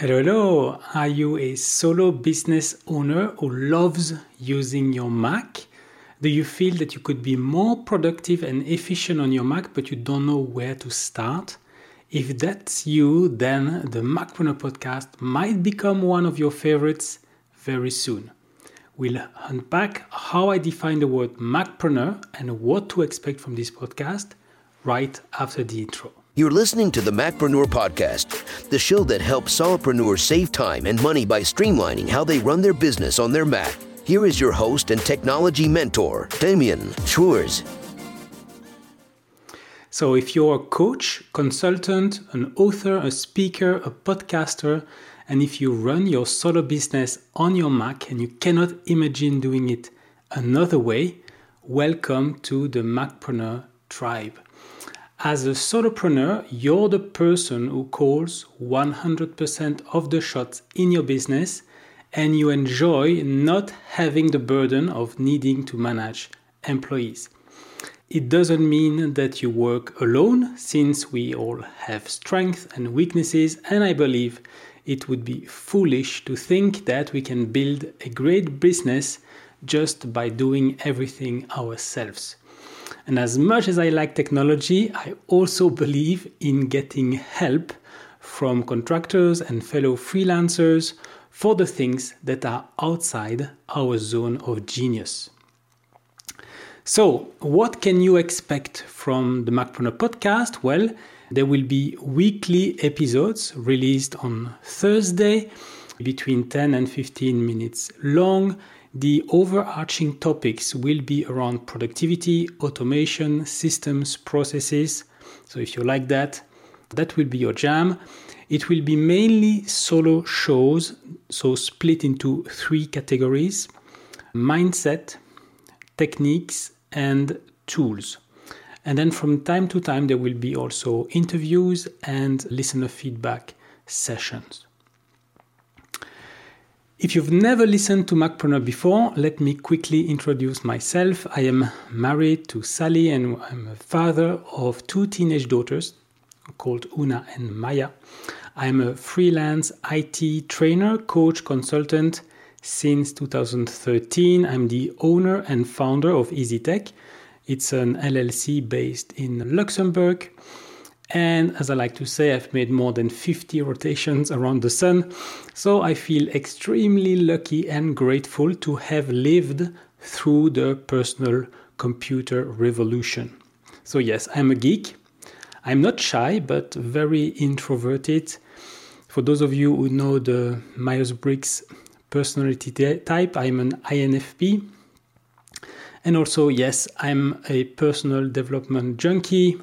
Hello, hello. Are you a solo business owner who loves using your Mac? Do you feel that you could be more productive and efficient on your Mac, but you don't know where to start? If that's you, then the Macpreneur podcast might become one of your favorites very soon. We'll unpack how I define the word Macpreneur and what to expect from this podcast right after the intro. You're listening to the Macpreneur Podcast, the show that helps solopreneurs save time and money by streamlining how they run their business on their Mac. Here is your host and technology mentor, Damien Schreurs. So, if you're a coach, consultant, an author, a speaker, a podcaster, and if you run your solo business on your Mac and you cannot imagine doing it another way, welcome to the Macpreneur tribe. As a solopreneur, you're the person who calls 100% of the shots in your business and you enjoy not having the burden of needing to manage employees. It doesn't mean that you work alone, since we all have strengths and weaknesses, and I believe it would be foolish to think that we can build a great business just by doing everything ourselves. And as much as I like technology, I also believe in getting help from contractors and fellow freelancers for the things that are outside our zone of genius. So, what can you expect from the Macpreneur podcast? Well, there will be weekly episodes released on Thursday between 10 and 15 minutes long the overarching topics will be around productivity, automation, systems, processes. So if you like that, that will be your jam. It will be mainly solo shows, so split into three categories mindset, techniques, and tools. And then from time to time, there will be also interviews and listener feedback sessions. If you've never listened to Macpreneur before, let me quickly introduce myself. I am married to Sally and I'm a father of two teenage daughters called Una and Maya. I'm a freelance IT trainer, coach, consultant since 2013. I'm the owner and founder of EasyTech. It's an LLC based in Luxembourg. And as I like to say, I've made more than 50 rotations around the sun. So I feel extremely lucky and grateful to have lived through the personal computer revolution. So, yes, I'm a geek. I'm not shy, but very introverted. For those of you who know the Myers Briggs personality type, I'm an INFP. And also, yes, I'm a personal development junkie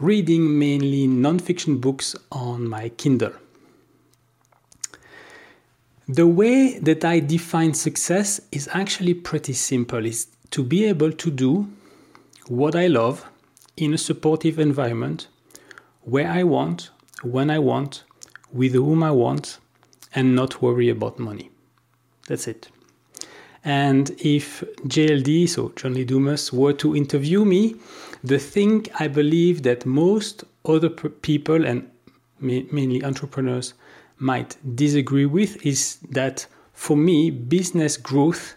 reading mainly nonfiction books on my Kindle. The way that I define success is actually pretty simple is to be able to do what I love in a supportive environment where I want, when I want, with whom I want, and not worry about money. That's it. And if JLD, so John Lee Dumas, were to interview me, the thing I believe that most other people and mainly entrepreneurs might disagree with is that for me, business growth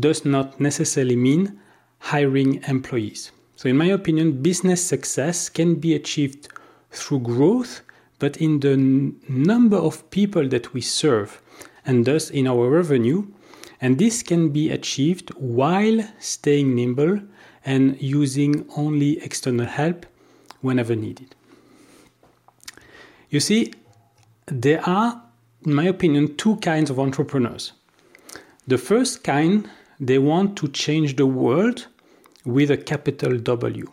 does not necessarily mean hiring employees. So, in my opinion, business success can be achieved through growth, but in the n- number of people that we serve and thus in our revenue and this can be achieved while staying nimble and using only external help whenever needed. You see, there are, in my opinion, two kinds of entrepreneurs. The first kind, they want to change the world with a capital W.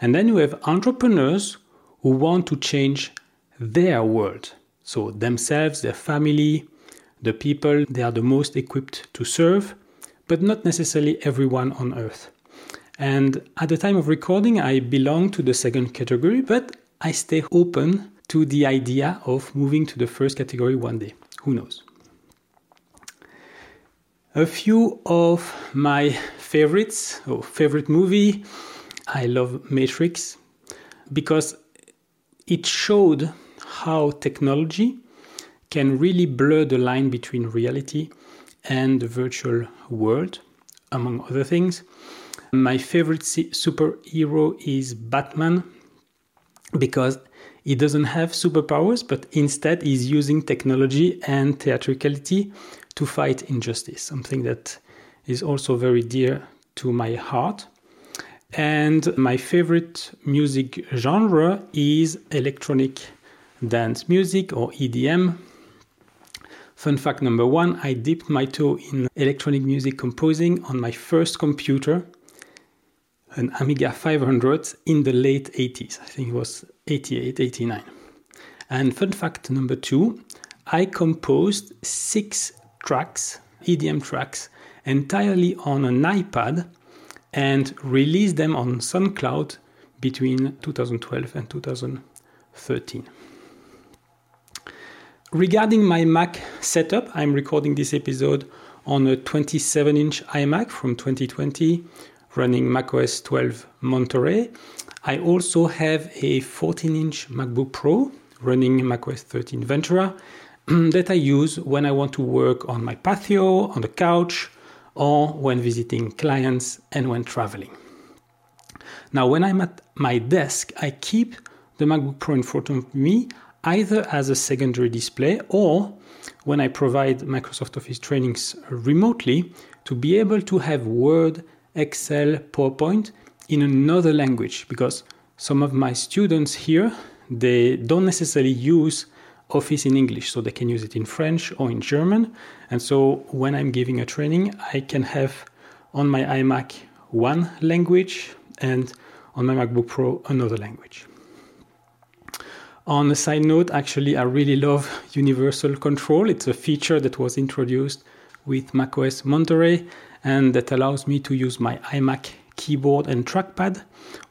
And then you have entrepreneurs who want to change their world. So, themselves, their family, the people they are the most equipped to serve, but not necessarily everyone on earth. And at the time of recording, I belong to the second category, but I stay open to the idea of moving to the first category one day. Who knows? A few of my favorites or favorite movie. I love Matrix because it showed how technology can really blur the line between reality and the virtual world, among other things. My favorite superhero is Batman because he doesn't have superpowers, but instead is using technology and theatricality to fight injustice, something that is also very dear to my heart. And my favorite music genre is electronic dance music or EDM. Fun fact number one I dipped my toe in electronic music composing on my first computer, an Amiga 500 in the late 80s. I think it was 88, 89. And fun fact number two I composed six tracks, EDM tracks, entirely on an iPad and released them on SoundCloud between 2012 and 2013. Regarding my Mac setup, I'm recording this episode on a 27 inch iMac from 2020 running macOS 12 Monterey. I also have a 14 inch MacBook Pro running macOS 13 Ventura that I use when I want to work on my patio, on the couch, or when visiting clients and when traveling. Now, when I'm at my desk, I keep the MacBook Pro in front of me either as a secondary display or when I provide Microsoft Office trainings remotely to be able to have Word, Excel, PowerPoint in another language because some of my students here they don't necessarily use Office in English, so they can use it in French or in German. And so when I'm giving a training, I can have on my iMac one language and on my MacBook Pro another language. On a side note, actually, I really love Universal Control. It's a feature that was introduced with macOS Monterey and that allows me to use my iMac keyboard and trackpad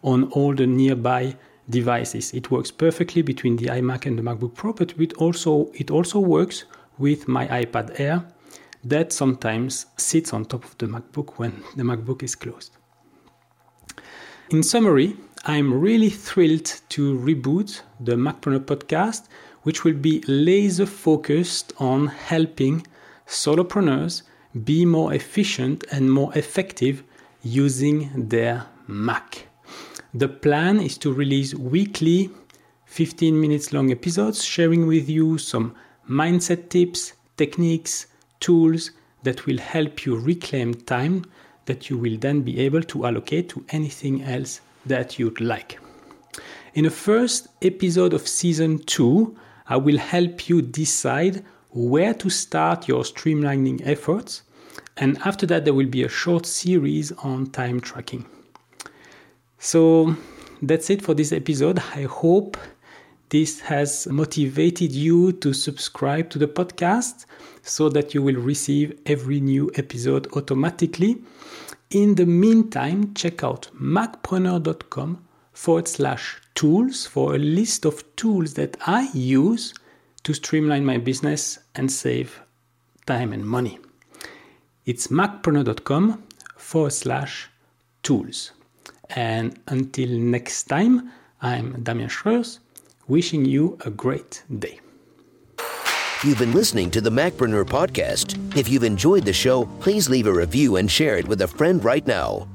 on all the nearby devices. It works perfectly between the iMac and the MacBook Pro, but it also, it also works with my iPad Air that sometimes sits on top of the MacBook when the MacBook is closed. In summary, I'm really thrilled to reboot the Macpreneur podcast, which will be laser focused on helping solopreneurs be more efficient and more effective using their Mac. The plan is to release weekly 15 minutes long episodes sharing with you some mindset tips, techniques, tools that will help you reclaim time that you will then be able to allocate to anything else that you'd like. In the first episode of season 2, I will help you decide where to start your streamlining efforts. And after that, there will be a short series on time tracking. So that's it for this episode. I hope this has motivated you to subscribe to the podcast so that you will receive every new episode automatically. In the meantime, check out macpreneur.com forward slash tools for a list of tools that I use to streamline my business and save time and money. It's macpreneur.com forward slash tools. And until next time, I'm Damien Schreurs, wishing you a great day. You've been listening to the Macpreneur podcast. If you've enjoyed the show, please leave a review and share it with a friend right now.